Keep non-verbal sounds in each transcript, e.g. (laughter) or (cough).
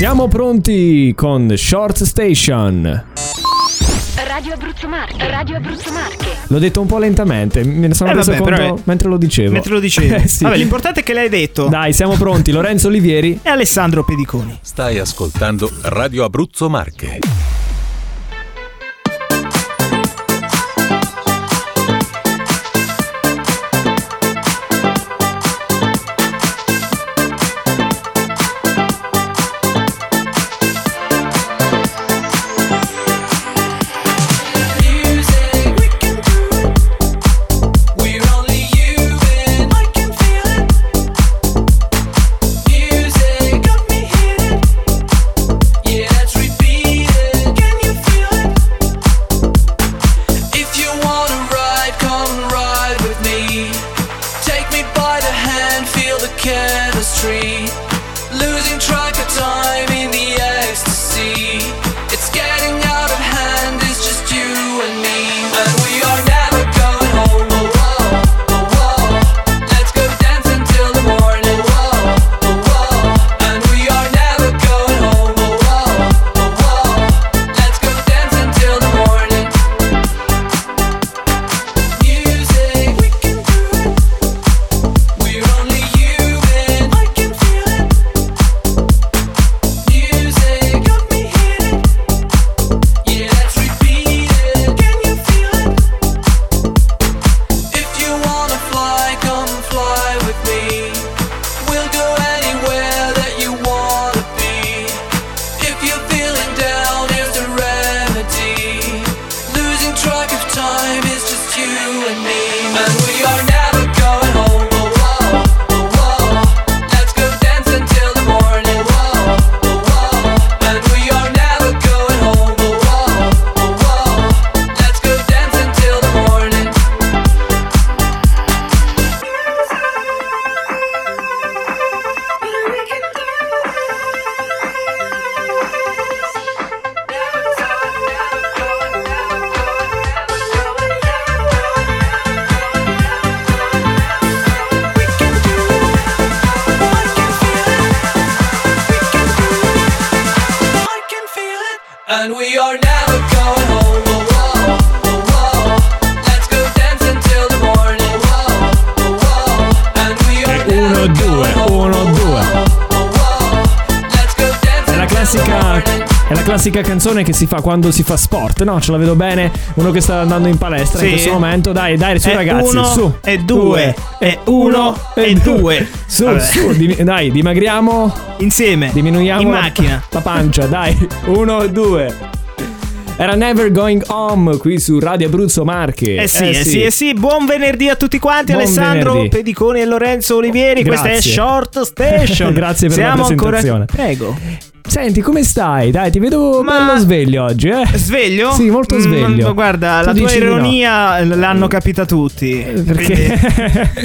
Siamo pronti con Short Station. Radio Abruzzo Marche, Radio Abruzzo Marche. L'ho detto un po' lentamente, me ne sono Eh, reso vabbè, conto è- mentre lo dicevo. Mentre lo (laughs) dicevi. Eh, sì. Vabbè, l'importante è che l'hai detto. Dai, siamo pronti. Lorenzo Olivieri. E Alessandro Pediconi. Stai ascoltando Radio Abruzzo Marche. Chemistry. Losing track of time classica canzone che si fa quando si fa sport, no? Ce la vedo bene. Uno che sta andando in palestra in Sì. questo momento. Dai, dai, su È ragazzi, uno, su. è due, è uno, e due. Su, Vabbè. su, dim- dai, dimagriamo. Insieme. Diminuiamo In la- macchina. La, pancia, dai. Uno, due. Era Never Going Home qui su Radio Abruzzo Marche. Eh sì, eh sì, eh sì, buon venerdì a tutti quanti, Buon Alessandro venerdì. Pediconi e Lorenzo Olivieri, questa è Grazie. Short Station. (laughs) Grazie per la Siamo ancora presentazione. Prego. Senti, come stai? Dai, ti vedo Ma- bello sveglio oggi, eh? Sveglio? Sì, molto sveglio. Mm, guarda, Tu la tua di no. ironia l'hanno capita tutti. Perché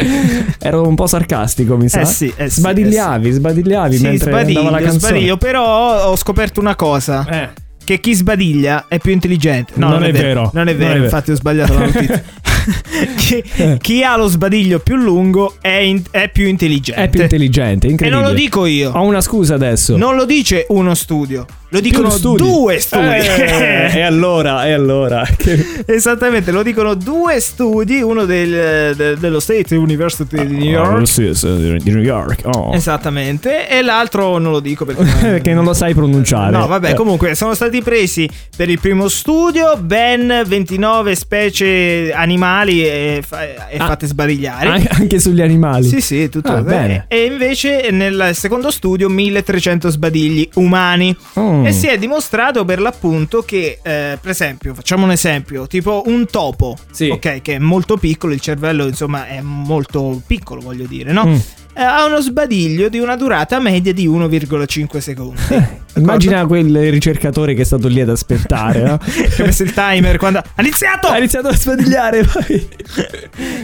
(laughs) ero un po' sarcastico, mi sa. Eh sì, eh sì, sbadigliavi, sbadigliavi Sì, mentre andava la sbadiglio, canzone. sbadiglio, però ho scoperto una cosa. Eh. Che chi sbadiglia è più intelligente. No, Non è vero. Non è Non vero, è vero. infatti ho sbagliato la notizia. (laughs) chi, chi ha lo sbadiglio più lungo è, in- è più intelligente. È più intelligente, E incredibile. non lo dico io. Ho una scusa adesso. Non lo dice uno studio, lo dicono studi. due studi. Eh, (laughs) e allora, e allora. (laughs) Esattamente, lo dicono due studi, uno del- de- dello State University di New Oh, York. di New York. Oh. Esattamente, e l'altro non lo dico perché (laughs) che non lo sai pronunciare. No, vabbè, Eh. comunque sono stati presi per il primo studio ben 29 specie animali e, e Ah, fatte sbadigliare. An- Anche sugli animali. Sì, sì, tutto Ah, bene. E invece nel secondo studio 1300 sbadigli umani. Mm. E si è dimostrato per l'appunto che, eh, per esempio, facciamo un esempio, tipo un topo, Sì. ok, che è molto piccolo, il cervello insomma è molto piccolo, voglio dire, no? Mm. Eh, ha uno sbadiglio di una durata media di 1,5 secondi. (laughs) Immagina quel ricercatore che è stato lì ad aspettare, no? (laughs) Ha messo il timer quando ha iniziato. Ha iniziato a sbadigliare, (laughs) poi.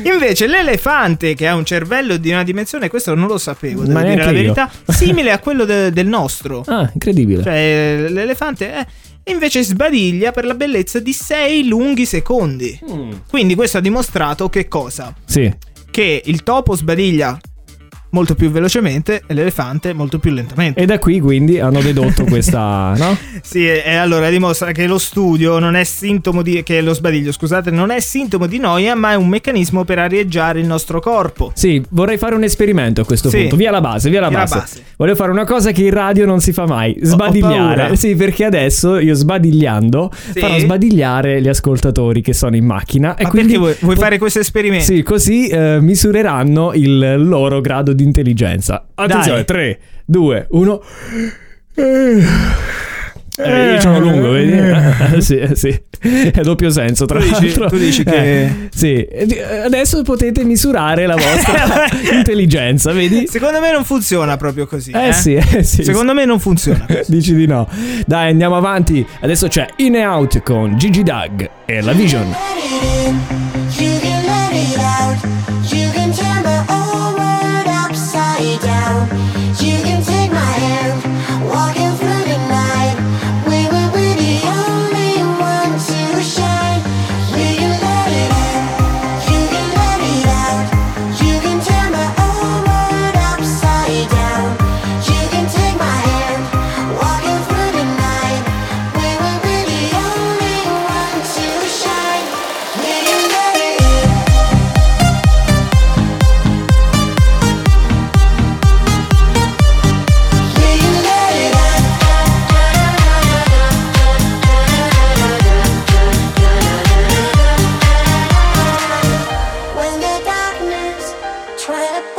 Invece l'elefante che ha un cervello di una dimensione, questo non lo sapevo, devo Ma dire la io. verità, simile a quello de- del nostro. Ah, incredibile. Cioè l'elefante è invece sbadiglia per la bellezza di 6 lunghi secondi. Mm. Quindi questo ha dimostrato che cosa? Sì. Che il topo sbadiglia molto più velocemente e l'elefante molto più lentamente. E da qui quindi hanno dedotto (laughs) questa, no? Sì, e e allora dimostra che lo studio non è sintomo di che lo sbadiglio, scusate, non è sintomo di noia, ma è un meccanismo per arieggiare il nostro corpo. Sì, vorrei fare un esperimento a questo Sì. punto. Via la base, via la Via la base. base. Voglio fare una cosa che in radio non si fa mai: sbadigliare. Sì, perché adesso io sbadigliando Sì. farò sbadigliare gli ascoltatori che sono in macchina. E Ma quindi perché vuoi, vuoi po- fare questo esperimento? Sì, così eh, misureranno il loro grado di intelligenza. Attenzione, Dai. 3, 2, 1. Eh, io ce l'ho lungo, vedi? Eh, (laughs) sì, eh, sì. È doppio senso, tra Tu dici- l'altro. tu dici che- Eh, sì. E di- Adesso potete misurare la vostra (laughs) intelligenza, vedi? Secondo me non funziona proprio così. Eh sì, eh sì. Secondo me non funziona. così. (laughs) Dici di no. Dai, andiamo avanti. Adesso c'è In e Out con Gigi Doug e la Vision. You can let it out. trap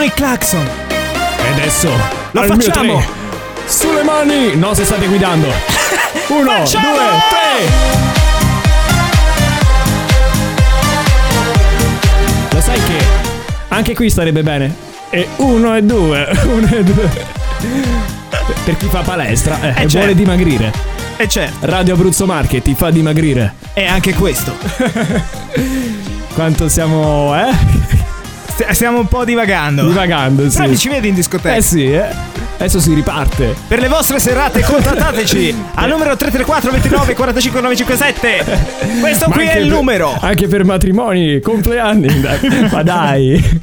con il clacson. E adesso Lo al facciamo. Sulle mani! No, se state guidando. (laughs) Uno, Facciamo! due, tre. Lo sai che anche qui starebbe bene. E uno e due. (laughs) Uno e due. Per chi fa palestra eh, e certo. vuole dimagrire. E certo, Radio Abruzzo Marche ti fa dimagrire. è anche questo. (laughs) Quanto siamo, eh? St- Stiamo un po' divagando. Divagando, sì. Però mi ci vedi in discoteca. Eh sì, eh. Adesso si riparte. Per le vostre serate contattateci (laughs) al numero 334 29 45 957. Questo Ma qui è il per- numero. Anche per matrimoni, compleanni. (laughs) Ma dai.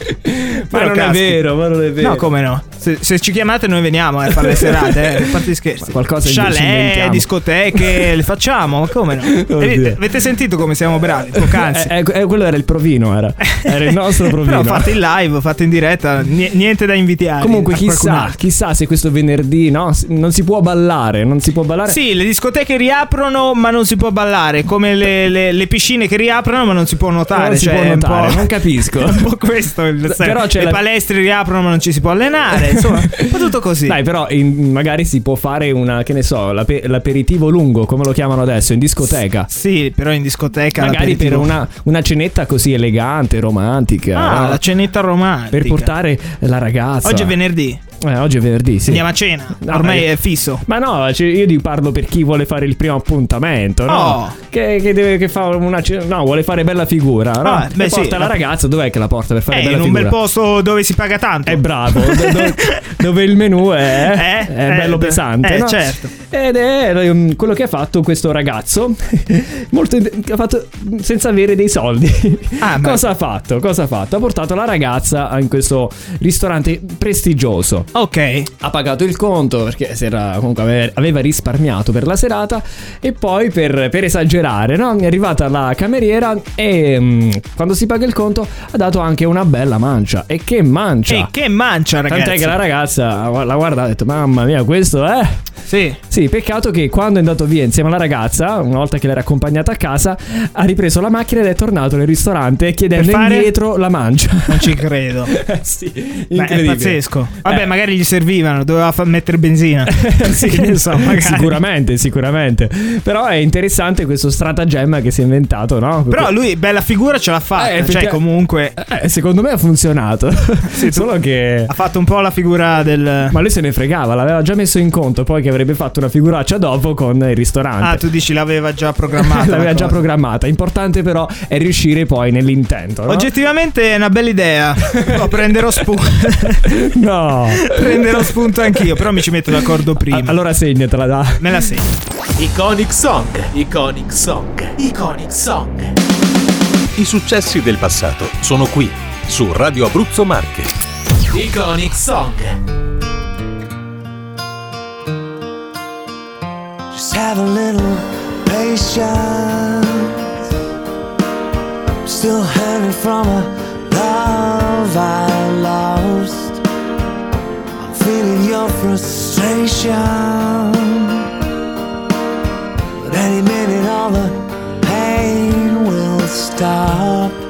ma Però non è caschi. vero, ma non è vero. No, come no? Se, se ci chiamate noi veniamo eh, a fare le serate, eh. (laughs) a parte gli scherzi. Qualcosa Chalet, discoteche, le facciamo, ma come no? (laughs) Avete, avete sentito come siamo bravi, poc'anzi. Eh, eh, quello era il provino, era. Era il nostro (laughs) provino. Però fate in live, fate in diretta, ni- niente da invidiare. Comunque, chissà, chissà se questo venerdì, no? Non si può ballare, non si può ballare. Sì, le discoteche riaprono, ma non si può ballare. Come le, le- le piscine che riaprono, ma non si può nuotare. Non si cioè, può nuotare, non capisco. un po' questo il. Però Le palestre riaprono, ma non ci si può allenare. Insomma, (laughs) un po' tutto così. Dai, però in- magari si può fare una, che ne so, l'ape- l'aperitivo lungo, come lo chiamano adesso, in discoteca. Sì, però in discoteca. Magari per una, una cenetta così elegante, romantica. Ah, no? la cenetta romantica. per portare la ragazza. Oggi è venerdì. Eh, oggi è venerdì, sì. Andiamo a cena. No, Ormai eh. è fisso. Ma no, cioè, io parlo per chi vuole fare il primo appuntamento, no? Oh. Che, che deve che fa una ce- no, vuole fare bella figura, no? Ah, beh, E sì. porta la ragazza, dov'è che la porta per fare Eh, bella in un figura? bel posto dove si paga tanto. È bravo, do- do- (laughs) dove il menù è, Eh, è eh, bello beh, pesante. eh, no? certo. Ed è um, quello che ha fatto questo ragazzo, (laughs) molto in- ha fatto senza avere dei soldi. Ah. (laughs) Cosa ha fatto? Cosa ha fatto? Ha portato la ragazza in questo ristorante prestigioso. Ok. Ha pagato il conto perché era, comunque ave- aveva risparmiato per la serata e poi per, per esagerare no? è arrivata la cameriera e mm, quando si paga il conto ha dato anche una bella mancia. E che mancia! E che mancia, ragazzi. Tant'è che la ragazza la guarda e ha detto mamma mia questo è... Sì. Sì, peccato che quando è andato via insieme alla ragazza, una volta che l'era accompagnata a casa, ha ripreso la macchina ed è tornato nel ristorante chiedendo fare? indietro la mancia. Non ci credo. Eh (laughs) sì, Beh, è pazzesco. Vabbè, Eh. magari gli servivano, doveva fa- mettere benzina. (laughs) sì, so, magari. sicuramente, sicuramente. Però è interessante questo stratagemma che si è inventato, no? Però lui bella figura ce l'ha fatta. Eh, cioè, comunque Eh, secondo me ha funzionato. Sì, (laughs) Solo che ha fatto un po' la figura del. ma lui se ne fregava, l'aveva già messo in conto, poi che avrebbe fatto una figuraccia dopo con il ristorante. Ah, tu dici l'aveva già programmata. (laughs) L'aveva la già programmata. Importante però è riuscire poi nell'intento. No? Oggettivamente è una bella idea. Lo prenderò spunto. no. (laughs) prenderò spunto anch'io, però mi ci metto d'accordo prima. A- allora segnatela, da. Me la segno. Iconic Song, Iconic Song, Iconic Song. I successi del passato sono qui, su Radio Abruzzo Marche. Iconic Song. Just have a little patience. Still hanging from a love I lost. Feeling your frustration. But any minute, all the pain will stop.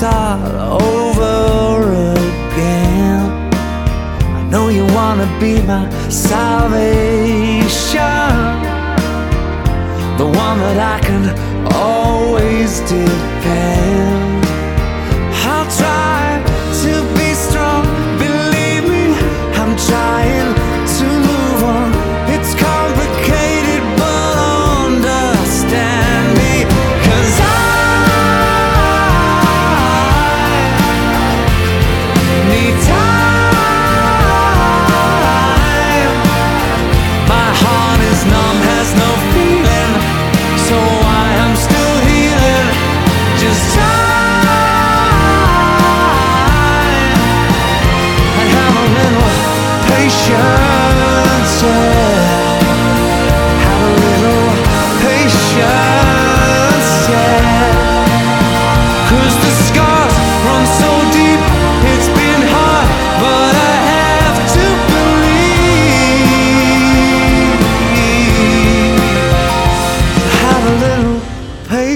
Start over again. I know you wanna be my salvation, the one that I can always depend.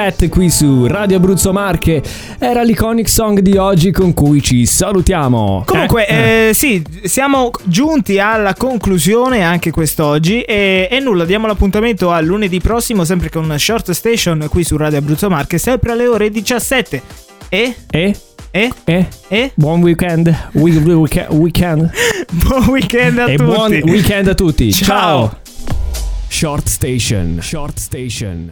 That qui su Radio Abruzzo Marche. Era l'iconic song di oggi con cui ci salutiamo. Comunque, Eh? eh, sì, siamo giunti alla conclusione anche quest'oggi e, e nulla, diamo l'appuntamento a lunedì prossimo sempre con Short Station qui su Radio Abruzzo Marche, sempre alle ore 17. E? E? E? E? E? Buon weekend. We- we- week- weekend. (laughs) Buon weekend a e tutti! buon weekend a tutti. Ciao. Ciao. Short Station. Short Station.